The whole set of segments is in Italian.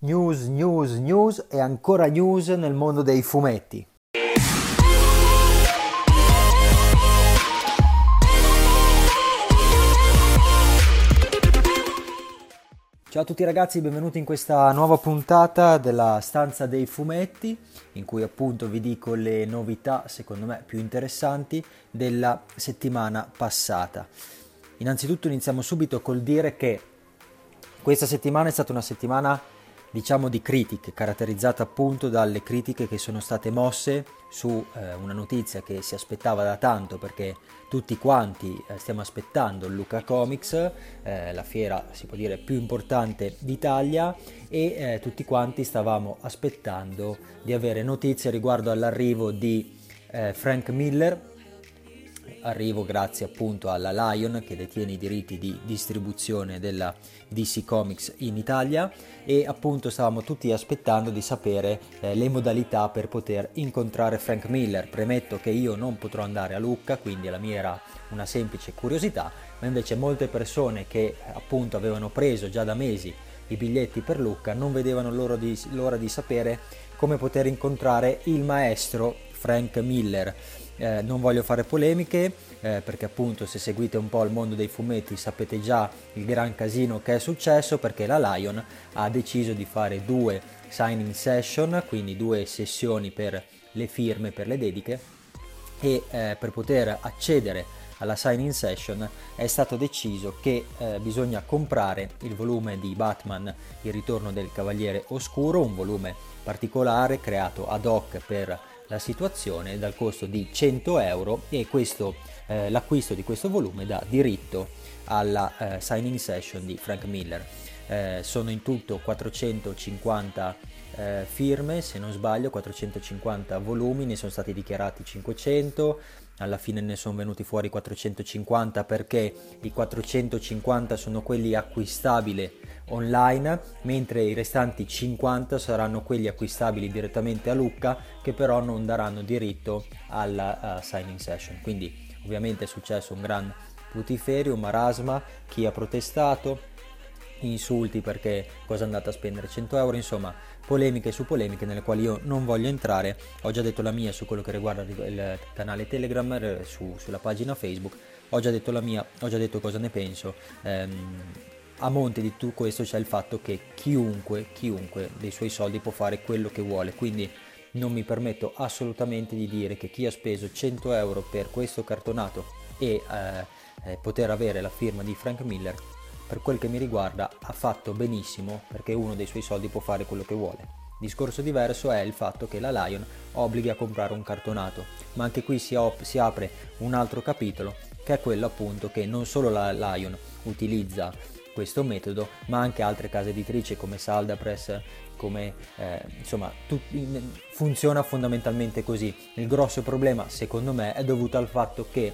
News, news, news e ancora news nel mondo dei fumetti. Ciao a tutti ragazzi, benvenuti in questa nuova puntata della stanza dei fumetti in cui appunto vi dico le novità secondo me più interessanti della settimana passata. Innanzitutto iniziamo subito col dire che questa settimana è stata una settimana diciamo di critiche, caratterizzata appunto dalle critiche che sono state mosse su eh, una notizia che si aspettava da tanto perché tutti quanti eh, stiamo aspettando Luca Comics, eh, la fiera si può dire più importante d'Italia e eh, tutti quanti stavamo aspettando di avere notizie riguardo all'arrivo di eh, Frank Miller arrivo grazie appunto alla Lion che detiene i diritti di distribuzione della DC Comics in Italia e appunto stavamo tutti aspettando di sapere eh, le modalità per poter incontrare Frank Miller. Premetto che io non potrò andare a Lucca, quindi la mia era una semplice curiosità, ma invece molte persone che appunto avevano preso già da mesi i biglietti per Lucca non vedevano l'ora di, l'ora di sapere come poter incontrare il maestro Frank Miller eh, non voglio fare polemiche eh, perché appunto se seguite un po' il mondo dei fumetti sapete già il gran casino che è successo perché la Lion ha deciso di fare due signing session, quindi due sessioni per le firme, per le dediche e eh, per poter accedere alla signing session è stato deciso che eh, bisogna comprare il volume di Batman Il ritorno del Cavaliere Oscuro, un volume particolare creato ad hoc per la situazione dal costo di 100 euro e questo, eh, l'acquisto di questo volume dà diritto alla eh, signing session di Frank Miller. Eh, sono in tutto 450 eh, firme, se non sbaglio, 450 volumi, ne sono stati dichiarati 500, alla fine ne sono venuti fuori 450 perché i 450 sono quelli acquistabili online, mentre i restanti 50 saranno quelli acquistabili direttamente a Lucca che però non daranno diritto alla uh, signing session. Quindi ovviamente è successo un gran putiferio, un marasma, chi ha protestato, insulti perché cosa è andata a spendere 100 euro, insomma polemiche su polemiche nelle quali io non voglio entrare, ho già detto la mia su quello che riguarda il canale Telegram, eh, su, sulla pagina Facebook, ho già detto la mia, ho già detto cosa ne penso. Ehm, a monte di tutto questo c'è il fatto che chiunque, chiunque dei suoi soldi può fare quello che vuole, quindi non mi permetto assolutamente di dire che chi ha speso 100 euro per questo cartonato e eh, eh, poter avere la firma di Frank Miller per quel che mi riguarda ha fatto benissimo perché uno dei suoi soldi può fare quello che vuole. Discorso diverso è il fatto che la Lion obblighi a comprare un cartonato, ma anche qui si, op- si apre un altro capitolo che è quello appunto che non solo la Lion utilizza questo metodo, ma anche altre case editrici come Saldapress, come eh, insomma tu, funziona fondamentalmente così. Il grosso problema secondo me è dovuto al fatto che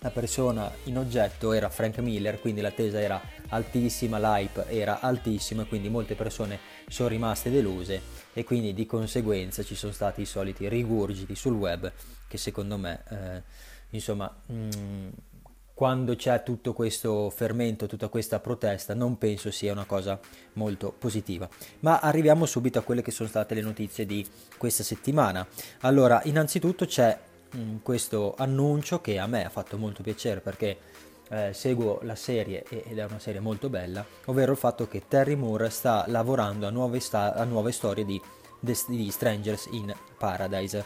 la persona in oggetto era Frank Miller, quindi l'attesa era altissima, l'hype era altissimo e quindi molte persone sono rimaste deluse e quindi di conseguenza ci sono stati i soliti rigurgiti sul web che secondo me, eh, insomma, mh, mm, quando c'è tutto questo fermento, tutta questa protesta, non penso sia una cosa molto positiva. Ma arriviamo subito a quelle che sono state le notizie di questa settimana. Allora, innanzitutto c'è Mm, questo annuncio che a me ha fatto molto piacere perché eh, seguo la serie ed è una serie molto bella, ovvero il fatto che Terry Moore sta lavorando a nuove, sta- a nuove storie di, di Strangers in Paradise.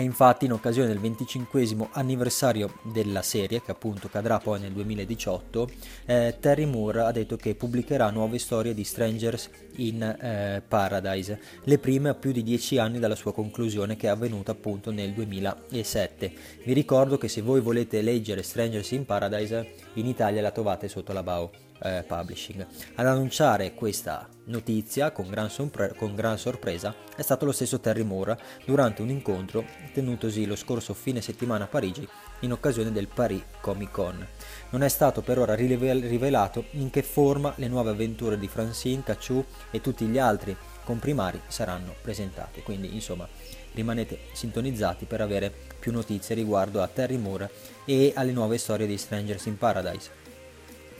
E infatti in occasione del 25 anniversario della serie, che appunto cadrà poi nel 2018, eh, Terry Moore ha detto che pubblicherà nuove storie di Strangers in eh, Paradise, le prime a più di dieci anni dalla sua conclusione che è avvenuta appunto nel 2007. Vi ricordo che se voi volete leggere Strangers in Paradise in Italia la trovate sotto la BAO eh, Publishing. Ad annunciare questa notizia con gran, sorpre- con gran, sorpresa è stato lo stesso Terry Moore durante un incontro tenutosi lo scorso fine settimana a Parigi in occasione del Paris Comic Con. Non è stato per ora rivelato in che forma le nuove avventure di Francine, Cacciù e tutti gli altri comprimari saranno presentate, quindi insomma rimanete sintonizzati per avere più notizie riguardo a Terry Moore e alle nuove storie di Strangers in Paradise.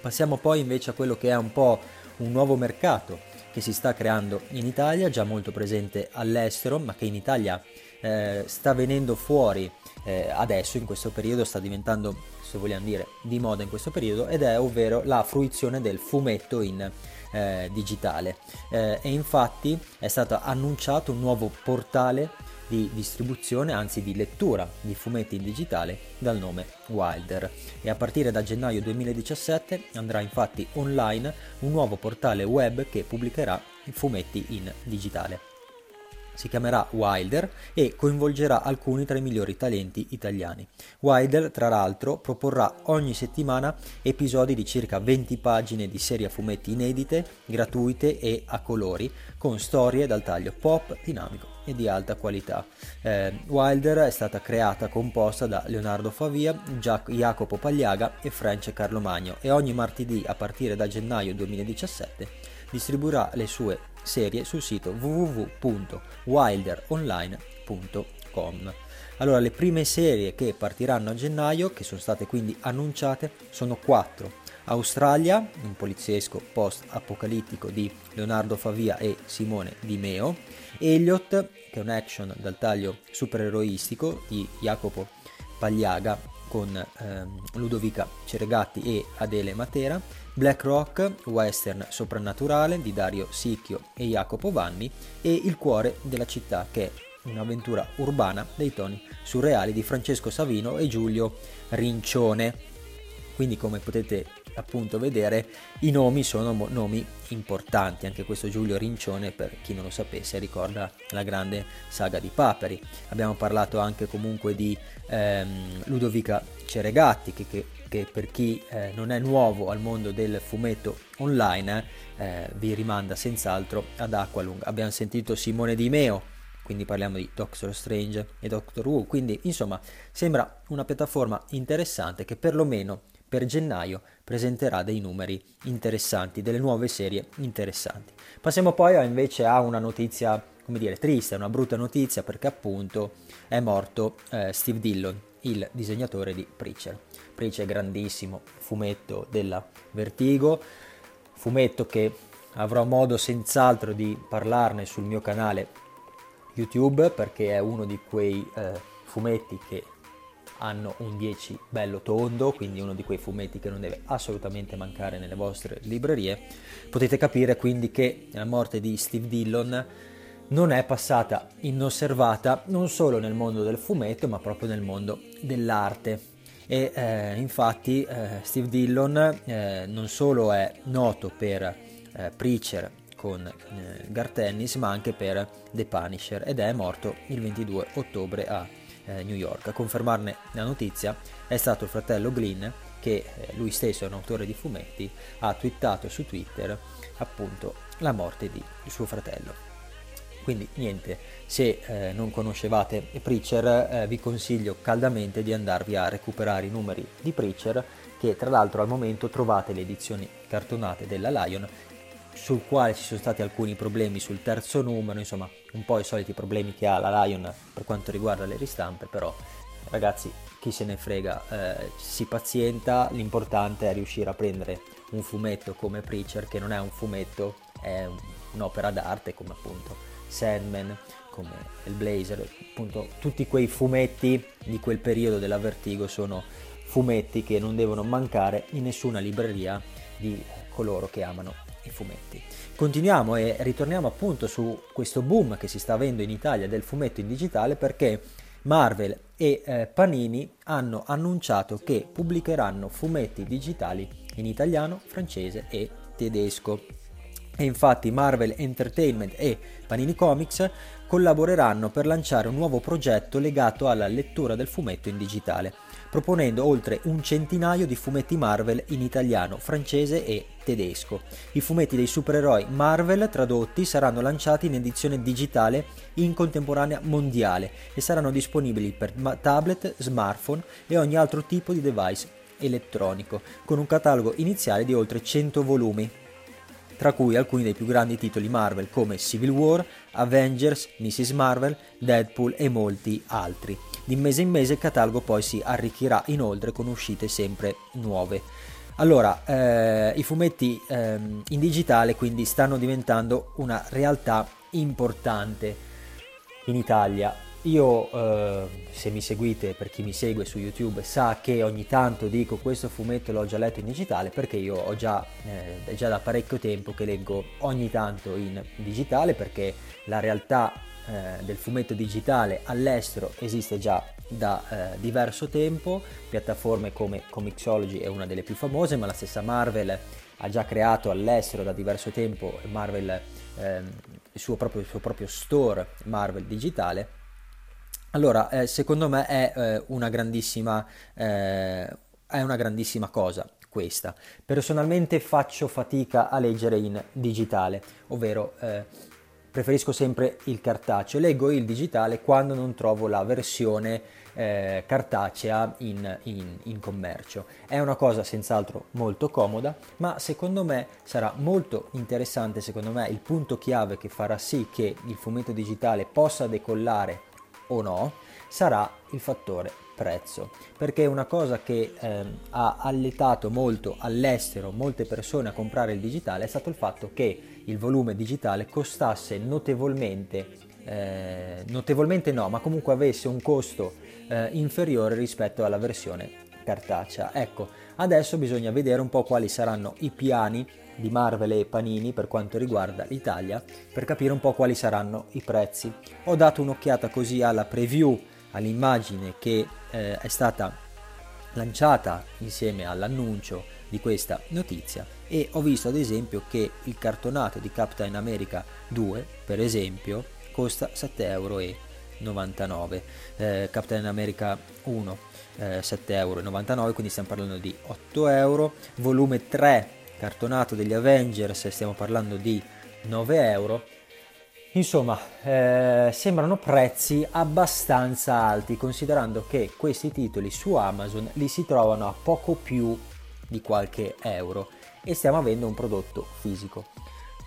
Passiamo poi invece a quello che è un po' un nuovo mercato che si sta creando in Italia, già molto presente all'estero, ma che in Italia eh, sta venendo fuori eh, adesso, in questo periodo, sta diventando, se vogliamo dire, di moda in questo periodo, ed è ovvero la fruizione del fumetto in eh, digitale. Eh, e infatti è stato annunciato un nuovo portale di distribuzione, anzi di lettura di fumetti in digitale dal nome Wilder e a partire da gennaio 2017 andrà infatti online un nuovo portale web che pubblicherà fumetti in digitale si chiamerà Wilder e coinvolgerà alcuni tra i migliori talenti italiani. Wilder, tra l'altro, proporrà ogni settimana episodi di circa 20 pagine di serie a fumetti inedite, gratuite e a colori, con storie dal taglio pop, dinamico e di alta qualità. Eh, Wilder è stata creata composta da Leonardo Favia, Giac- Jacopo Pagliaga e French Carlomagno e ogni martedì a partire da gennaio 2017 distribuirà le sue serie sul sito www.wilderonline.com. Allora, le prime serie che partiranno a gennaio, che sono state quindi annunciate, sono quattro. Australia, un poliziesco post-apocalittico di Leonardo Favia e Simone Di Meo, Elliot, che è un action dal taglio supereroistico di Jacopo Pagliaga con ehm, Ludovica Ceregatti e Adele Matera, Black Rock, western soprannaturale di Dario Sicchio e Jacopo Vanni e Il cuore della città che è un'avventura urbana dei toni surreali di Francesco Savino e Giulio Rincione. Quindi come potete appunto vedere i nomi sono nomi importanti, anche questo Giulio Rincione per chi non lo sapesse ricorda la grande saga di Paperi. Abbiamo parlato anche comunque di ehm, Ludovica Ceregatti che, che, che per chi eh, non è nuovo al mondo del fumetto online eh, vi rimanda senz'altro ad Aqualung. Abbiamo sentito Simone Di Meo quindi parliamo di Doctor Strange e Doctor Who, quindi insomma sembra una piattaforma interessante che perlomeno per gennaio presenterà dei numeri interessanti, delle nuove serie interessanti. Passiamo poi invece a una notizia, come dire, triste, una brutta notizia perché appunto è morto eh, Steve Dillon, il disegnatore di Preacher. Preacher grandissimo fumetto della Vertigo, fumetto che avrò modo senz'altro di parlarne sul mio canale YouTube perché è uno di quei eh, fumetti che hanno un 10 bello tondo, quindi uno di quei fumetti che non deve assolutamente mancare nelle vostre librerie. Potete capire quindi che la morte di Steve Dillon non è passata inosservata non solo nel mondo del fumetto, ma proprio nel mondo dell'arte. E eh, infatti eh, Steve Dillon eh, non solo è noto per eh, Preacher con eh, Garth Ennis, ma anche per The Punisher ed è morto il 22 ottobre a eh, New York. A confermarne la notizia è stato il fratello Glynn che eh, lui stesso è un autore di fumetti, ha twittato su Twitter appunto la morte di suo fratello. Quindi niente, se eh, non conoscevate Preacher eh, vi consiglio caldamente di andarvi a recuperare i numeri di Preacher che tra l'altro al momento trovate le edizioni cartonate della Lion sul quale ci sono stati alcuni problemi sul terzo numero, insomma un po' i soliti problemi che ha la Lion per quanto riguarda le ristampe, però ragazzi chi se ne frega, eh, si pazienta, l'importante è riuscire a prendere un fumetto come Preacher che non è un fumetto, è un'opera d'arte come appunto Sandman, come il Blazer, appunto tutti quei fumetti di quel periodo della Vertigo sono fumetti che non devono mancare in nessuna libreria di coloro che amano i fumetti. Continuiamo e ritorniamo appunto su questo boom che si sta avendo in Italia del fumetto in digitale perché Marvel e eh, Panini hanno annunciato che pubblicheranno fumetti digitali in italiano, francese e tedesco. E infatti Marvel Entertainment e Panini Comics collaboreranno per lanciare un nuovo progetto legato alla lettura del fumetto in digitale proponendo oltre un centinaio di fumetti Marvel in italiano, francese e tedesco. I fumetti dei supereroi Marvel tradotti saranno lanciati in edizione digitale in contemporanea mondiale e saranno disponibili per tablet, smartphone e ogni altro tipo di device elettronico, con un catalogo iniziale di oltre 100 volumi tra cui alcuni dei più grandi titoli Marvel come Civil War, Avengers, Mrs. Marvel, Deadpool e molti altri. Di mese in mese il catalogo poi si arricchirà inoltre con uscite sempre nuove. Allora, eh, i fumetti eh, in digitale quindi stanno diventando una realtà importante in Italia. Io, eh, se mi seguite, per chi mi segue su YouTube, sa che ogni tanto dico questo fumetto l'ho già letto in digitale perché io ho già, eh, già da parecchio tempo che leggo ogni tanto in digitale perché la realtà eh, del fumetto digitale all'estero esiste già da eh, diverso tempo, piattaforme come Comixology è una delle più famose, ma la stessa Marvel ha già creato all'estero da diverso tempo Marvel, eh, il, suo proprio, il, suo proprio, store Marvel digitale. Allora, eh, secondo me è, eh, una grandissima, eh, è una grandissima cosa questa. Personalmente faccio fatica a leggere in digitale, ovvero eh, preferisco sempre il cartaceo, leggo il digitale quando non trovo la versione eh, cartacea in, in, in, commercio. È una cosa senz'altro molto comoda, ma secondo me sarà molto interessante, secondo me il punto chiave che farà sì che il fumetto digitale possa decollare o no, sarà il fattore prezzo, perché una cosa che eh, ha alletato molto all'estero molte persone a comprare il digitale è stato il fatto che il volume digitale costasse notevolmente, eh, notevolmente no, ma comunque avesse un costo eh, inferiore rispetto alla versione cartacea. Ecco, adesso bisogna vedere un po' quali saranno i piani di Marvel e Panini per quanto riguarda l'Italia per capire un po' quali saranno i prezzi. Ho dato un'occhiata così alla preview, all'immagine che eh, è stata lanciata insieme all'annuncio di questa notizia e ho visto ad esempio che il cartonato di Captain America 2 per esempio costa 7,99 euro eh, Captain America 1 eh, 7,99 euro, quindi stiamo parlando di 8 euro, volume 3 cartonato degli Avengers stiamo parlando di 9 euro. Insomma, eh, sembrano prezzi abbastanza alti considerando che questi titoli su Amazon li si trovano a poco più di qualche euro e stiamo avendo un prodotto fisico.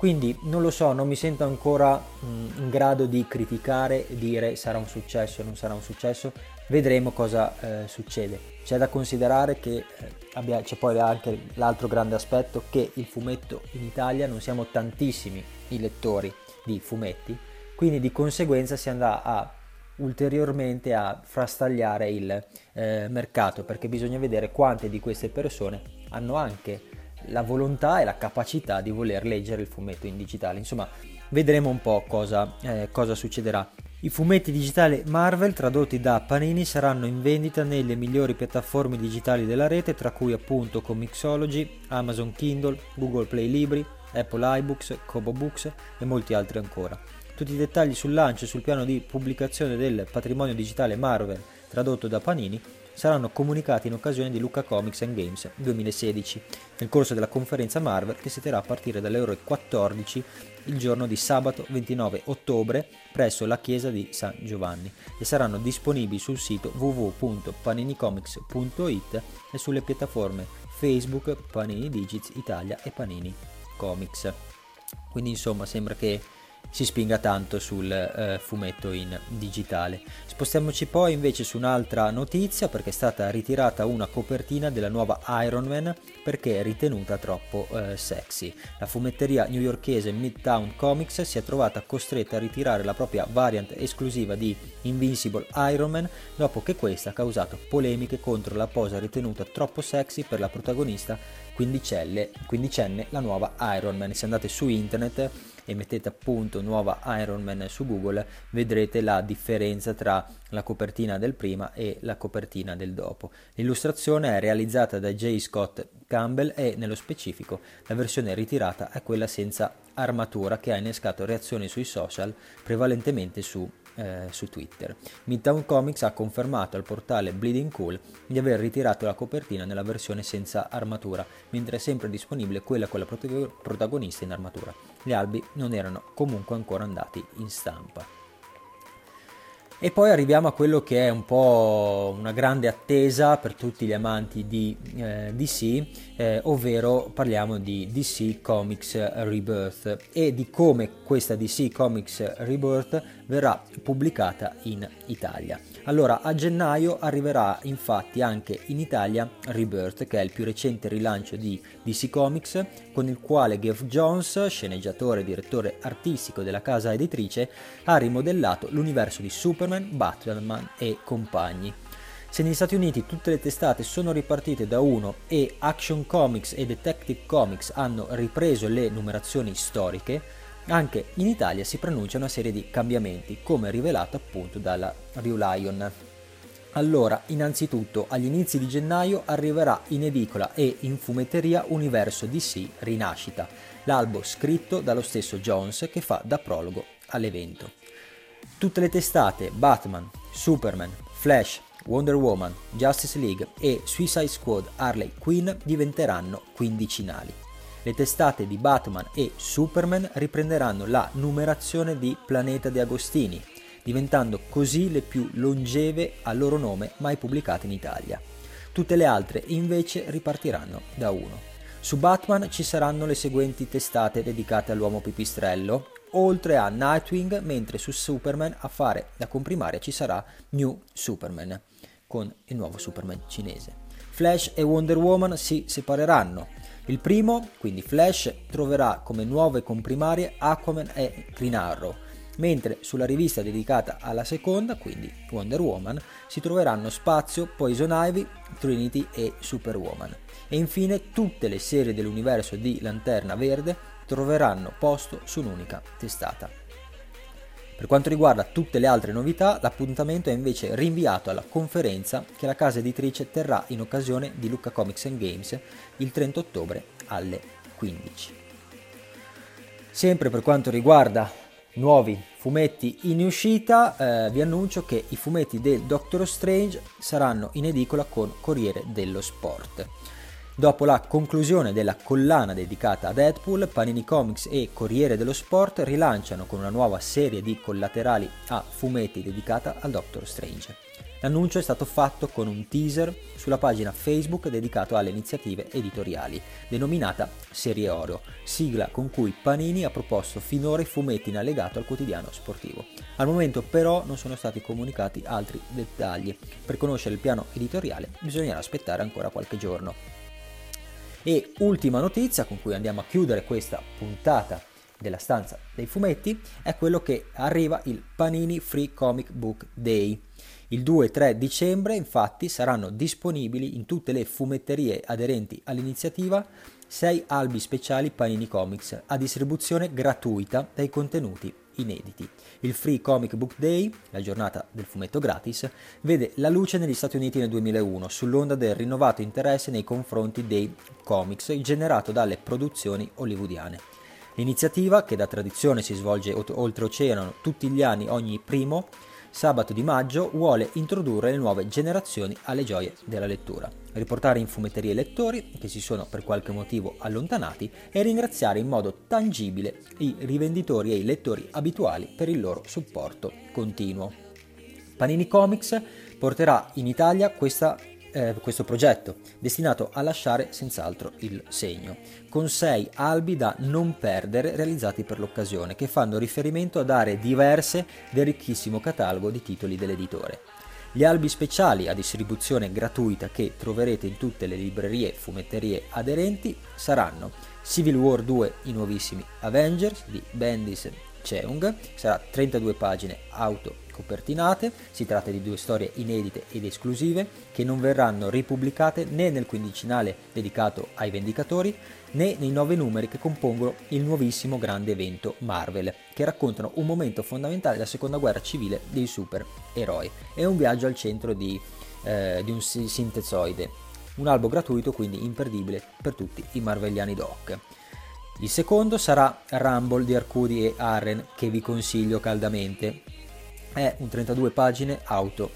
Quindi non lo so, non mi sento ancora mh, in grado di criticare e dire sarà un successo non sarà un successo, vedremo cosa eh, succede. C'è da considerare che eh, abbia, c'è poi anche l'altro grande aspetto che il fumetto in Italia non siamo tantissimi i lettori di fumetti, quindi di conseguenza si andrà a ulteriormente a frastagliare il eh, mercato perché bisogna vedere quante di queste persone hanno anche la volontà e la capacità di voler leggere il fumetto in digitale. Insomma, vedremo un po' cosa, eh, cosa succederà. I fumetti digitali Marvel tradotti da Panini saranno in vendita nelle migliori piattaforme digitali della rete, tra cui appunto Comixology, Amazon Kindle, Google Play Libri, Apple iBooks, Kobo Books e molti altri ancora. Tutti i dettagli sul lancio e sul piano di pubblicazione del patrimonio digitale Marvel tradotto da Panini saranno comunicati in occasione di Luca Comics and Games 2016, nel corso della conferenza Marvel che si terrà a partire dalle ore 14 il giorno di sabato 29 ottobre presso la chiesa di San Giovanni e saranno disponibili sul sito www.paninicomics.it e sulle piattaforme Facebook, Panini Digits Italia e Panini Comics. Quindi insomma sembra che si spinga tanto sul eh, fumetto in digitale. Spostiamoci poi invece su un'altra notizia perché è stata ritirata una copertina della nuova Iron Man perché è ritenuta troppo eh, sexy. La fumetteria newyorkese Midtown Comics si è trovata costretta a ritirare la propria variant esclusiva di Invincible Iron Man dopo che questa ha causato polemiche contro la posa ritenuta troppo sexy per la protagonista quindicenne, la nuova Iron Man. Se andate su internet e mettete appunto nuova Iron Man su Google vedrete la differenza tra la copertina del prima e la copertina del dopo. L'illustrazione è realizzata da J. Scott Campbell e nello specifico la versione ritirata è quella senza armatura che ha innescato reazioni sui social prevalentemente su eh, su Twitter. Midtown Comics ha confermato al portale Bleeding Cool di aver ritirato la copertina nella versione senza armatura, mentre è sempre disponibile quella con la protagonista in armatura. Gli albi non erano comunque ancora andati in stampa. E poi arriviamo a quello che è un po' una grande attesa per tutti gli amanti di eh, DC, eh, ovvero parliamo di DC Comics Rebirth e di come questa DC Comics Rebirth verrà pubblicata in Italia. Allora, a gennaio arriverà infatti anche in Italia Rebirth, che è il più recente rilancio di DC Comics, con il quale Geoff Jones, sceneggiatore e direttore artistico della casa editrice, ha rimodellato l'universo di Superman, Batman e compagni. Se negli Stati Uniti tutte le testate sono ripartite da uno e Action Comics e Detective Comics hanno ripreso le numerazioni storiche, anche in Italia si pronuncia una serie di cambiamenti, come rivelato appunto dalla Rio Lion. Allora, innanzitutto, agli inizi di gennaio arriverà in edicola e in fumetteria Universo DC Rinascita, l'albo scritto dallo stesso Jones che fa da prologo all'evento. Tutte le testate Batman, Superman, Flash, Wonder Woman, Justice League e Suicide Squad Harley Quinn diventeranno quindicinali. Le testate di Batman e Superman riprenderanno la numerazione di Planeta De Agostini, diventando così le più longeve a loro nome mai pubblicate in Italia. Tutte le altre invece ripartiranno da uno. Su Batman ci saranno le seguenti testate dedicate all'uomo pipistrello, oltre a Nightwing, mentre su Superman a fare da comprimaria ci sarà New Superman, con il nuovo Superman cinese. Flash e Wonder Woman si separeranno, il primo, quindi Flash, troverà come nuove comprimarie Aquaman e Green Arrow, mentre sulla rivista dedicata alla seconda, quindi Wonder Woman, si troveranno Spazio, Poison Ivy, Trinity e Superwoman. E infine tutte le serie dell'universo di Lanterna Verde troveranno posto su un'unica testata. Per quanto riguarda tutte le altre novità, l'appuntamento è invece rinviato alla conferenza che la casa editrice terrà in occasione di Lucca Comics Games il 30 ottobre alle 15. Sempre per quanto riguarda nuovi fumetti in uscita, eh, vi annuncio che i fumetti del Doctor Strange saranno in edicola con Corriere dello Sport. Dopo la conclusione della collana dedicata a Deadpool, Panini Comics e Corriere dello Sport rilanciano con una nuova serie di collaterali a fumetti dedicata al Doctor Strange. L'annuncio è stato fatto con un teaser sulla pagina Facebook dedicato alle iniziative editoriali, denominata Serie Oro, sigla con cui Panini ha proposto finora i fumetti in allegato al quotidiano sportivo. Al momento però non sono stati comunicati altri dettagli. Per conoscere il piano editoriale bisognerà aspettare ancora qualche giorno. E ultima notizia con cui andiamo a chiudere questa puntata della stanza dei fumetti è quello che arriva il Panini Free Comic Book Day. Il 2 e 3 dicembre infatti saranno disponibili in tutte le fumetterie aderenti all'iniziativa 6 albi speciali Panini Comics a distribuzione gratuita dei contenuti inediti. Il Free Comic Book Day, la giornata del fumetto gratis, vede la luce negli Stati Uniti nel 2001 sull'onda del rinnovato interesse nei confronti dei comics generato dalle produzioni hollywoodiane. L'iniziativa, che da tradizione si svolge oltreoceano tutti gli anni ogni primo, sabato di maggio vuole introdurre le nuove generazioni alle gioie della lettura, riportare in fumetteria i lettori che si sono per qualche motivo allontanati e ringraziare in modo tangibile i rivenditori e i lettori abituali per il loro supporto continuo. Panini Comics porterà in Italia questa eh, questo progetto, destinato a lasciare senz'altro il segno, con sei albi da non perdere realizzati per l'occasione, che fanno riferimento ad aree diverse del ricchissimo catalogo di titoli dell'editore. Gli albi speciali a distribuzione gratuita che troverete in tutte le librerie e fumetterie aderenti saranno Civil War 2 i nuovissimi Avengers di Bendis Cheung, sarà 32 pagine auto copertinate, si tratta di due storie inedite ed esclusive che non verranno ripubblicate né nel quindicinale dedicato ai Vendicatori né nei nove numeri che compongono il nuovissimo grande evento Marvel, che raccontano un momento fondamentale della seconda guerra civile dei supereroi. È un viaggio al centro di, eh, di un sintezoide, un albo gratuito quindi imperdibile per tutti i marvelliani doc. Il secondo sarà Rumble di Arcudi e Arren, che vi consiglio caldamente è un 32 pagine auto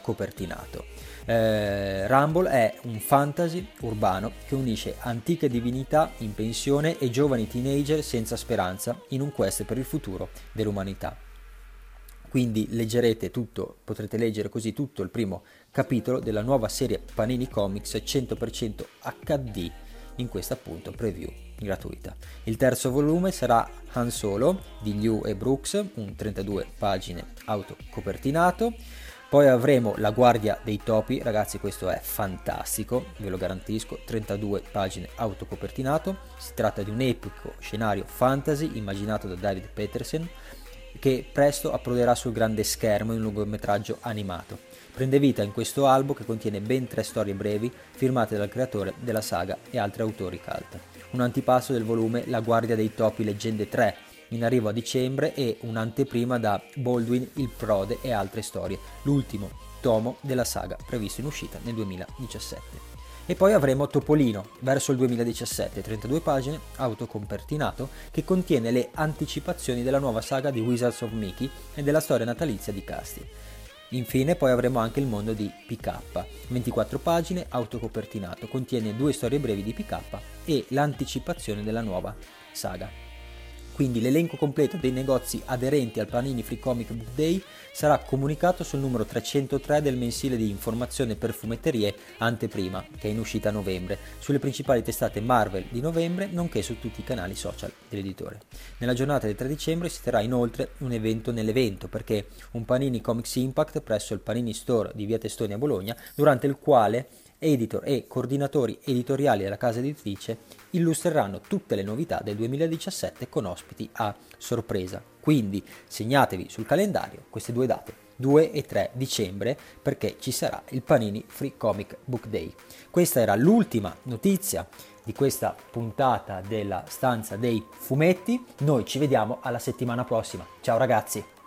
copertinato. Eh, Rumble è un fantasy urbano che unisce antiche divinità in pensione e giovani teenager senza speranza in un quest per il futuro dell'umanità. quindi leggerete tutto, potrete leggere così tutto il primo capitolo della nuova serie Panini Comics 100% HD in questa appunto preview gratuita. Il terzo volume sarà Han Solo di Liu e Brooks, un 32 pagine autocopertinato. Poi avremo La Guardia dei Topi, ragazzi questo è fantastico, ve lo garantisco, 32 pagine autocopertinato. Si tratta di un epico scenario fantasy immaginato da David Petersen che presto approderà sul grande schermo in un lungometraggio animato. Prende vita in questo albo che contiene ben tre storie brevi firmate dal creatore della saga e altri autori cult. Un antipasto del volume La Guardia dei Topi Leggende 3, in arrivo a dicembre, e un'anteprima da Baldwin, Il Prode e altre storie, l'ultimo tomo della saga previsto in uscita nel 2017. E poi avremo Topolino, verso il 2017, 32 pagine, autocompertinato, che contiene le anticipazioni della nuova saga di Wizards of Mickey e della storia natalizia di Casti. Infine poi avremo anche il mondo di PK, 24 pagine, autocopertinato, contiene due storie brevi di PK e l'anticipazione della nuova saga. Quindi l'elenco completo dei negozi aderenti al Panini Free Comic Book Day sarà comunicato sul numero 303 del mensile di informazione per fumetterie Anteprima, che è in uscita a novembre, sulle principali testate Marvel di novembre, nonché su tutti i canali social dell'editore. Nella giornata del 3 dicembre si terrà inoltre un evento nell'evento, perché un Panini Comics Impact presso il Panini Store di Via Testoni a Bologna, durante il quale editor e coordinatori editoriali della casa editrice illustreranno tutte le novità del 2017 con ospiti a sorpresa. Quindi segnatevi sul calendario queste due date, 2 e 3 dicembre, perché ci sarà il Panini Free Comic Book Day. Questa era l'ultima notizia di questa puntata della stanza dei fumetti. Noi ci vediamo alla settimana prossima. Ciao ragazzi!